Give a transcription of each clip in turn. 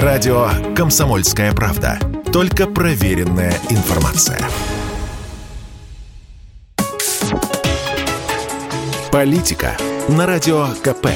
Радио «Комсомольская правда». Только проверенная информация. Политика на Радио КП.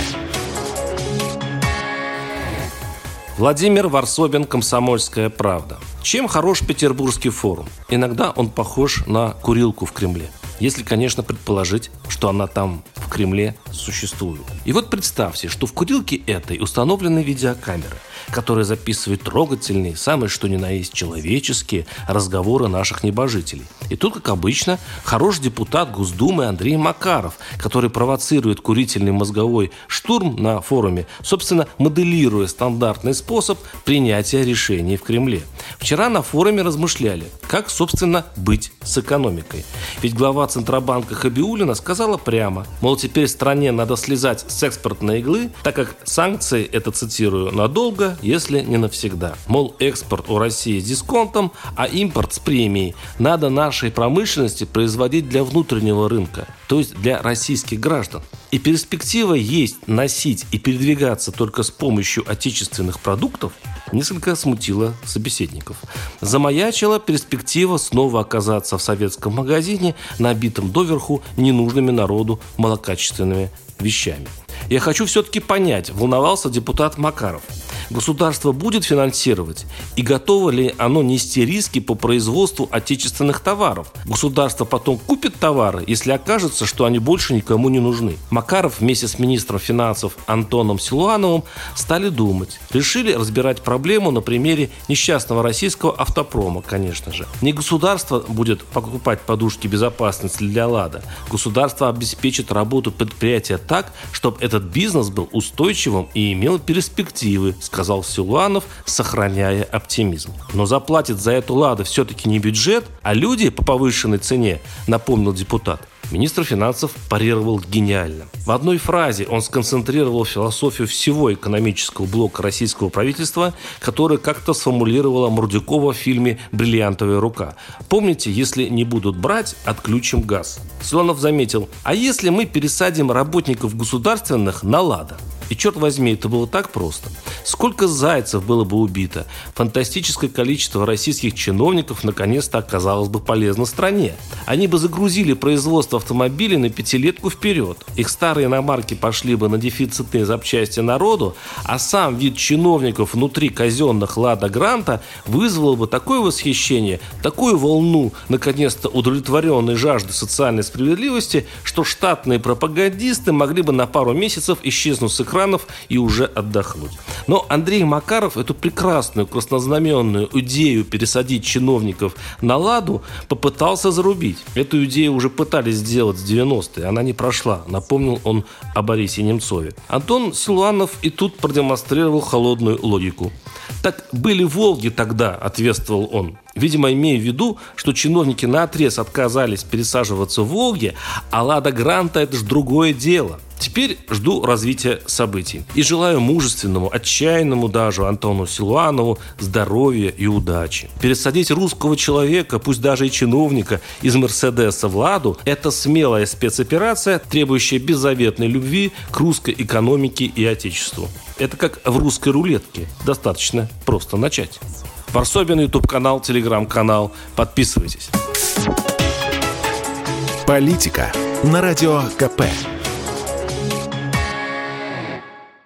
Владимир Варсобин, «Комсомольская правда». Чем хорош Петербургский форум? Иногда он похож на курилку в Кремле. Если, конечно, предположить, что она там в Кремле существует. И вот представьте, что в курилке этой установлены видеокамеры, которые записывают трогательные, самые что ни на есть человеческие разговоры наших небожителей. И тут, как обычно, хороший депутат Госдумы Андрей Макаров, который провоцирует курительный мозговой штурм на форуме, собственно, моделируя стандартный способ принятия решений в Кремле. Вчера на форуме размышляли, как, собственно, быть с экономикой. Ведь глава Центробанка Хабиулина сказала прямо, мол, теперь стране надо слезать с экспортной иглы, так как санкции, это цитирую, надолго, если не навсегда. Мол, экспорт у России с дисконтом, а импорт с премией. Надо нашей промышленности производить для внутреннего рынка, то есть для российских граждан. И перспектива есть носить и передвигаться только с помощью отечественных продуктов несколько смутила собеседников. Замаячила перспектива снова оказаться в советском магазине, набитом доверху ненужными народу малокачественными вещами. Я хочу все-таки понять, волновался депутат Макаров – государство будет финансировать и готово ли оно нести риски по производству отечественных товаров. Государство потом купит товары, если окажется, что они больше никому не нужны. Макаров вместе с министром финансов Антоном Силуановым стали думать. Решили разбирать проблему на примере несчастного российского автопрома, конечно же. Не государство будет покупать подушки безопасности для «Лада». Государство обеспечит работу предприятия так, чтобы этот бизнес был устойчивым и имел перспективы, сказал Силуанов, сохраняя оптимизм. Но заплатит за эту «Лада» все-таки не бюджет, а люди по повышенной цене, напомнил депутат. Министр финансов парировал гениально. В одной фразе он сконцентрировал философию всего экономического блока российского правительства, который как-то сформулировала Мурдюкова в фильме «Бриллиантовая рука». Помните, если не будут брать, отключим газ. Слонов заметил, а если мы пересадим работников государственных на «Лада»? И черт возьми, это было так просто. Сколько зайцев было бы убито? Фантастическое количество российских чиновников наконец-то оказалось бы полезно стране. Они бы загрузили производство автомобилей на пятилетку вперед. Их старые иномарки пошли бы на дефицитные запчасти народу, а сам вид чиновников внутри казенных «Лада Гранта» вызвал бы такое восхищение, такую волну, наконец-то удовлетворенной жажды социальной справедливости, что штатные пропагандисты могли бы на пару месяцев исчезнуть с экранов и уже отдохнуть. Но Андрей Макаров эту прекрасную краснознаменную идею пересадить чиновников на ладу попытался зарубить. Эту идею уже пытались сделать в 90-е, она не прошла, напомнил он о Борисе Немцове. Антон Силуанов и тут продемонстрировал холодную логику. Так были «Волги» тогда, ответствовал он. Видимо, имея в виду, что чиновники на отрез отказались пересаживаться в «Волге», а «Лада Гранта» – это же другое дело. Теперь жду развития событий. И желаю мужественному, отчаянному даже Антону Силуанову здоровья и удачи. Пересадить русского человека, пусть даже и чиновника, из Мерседеса в Ладу – это смелая спецоперация, требующая беззаветной любви к русской экономике и отечеству. Это как в русской рулетке. Достаточно просто начать. Варсобин, YouTube-канал, Телеграм-канал. Подписывайтесь. Политика на Радио КП.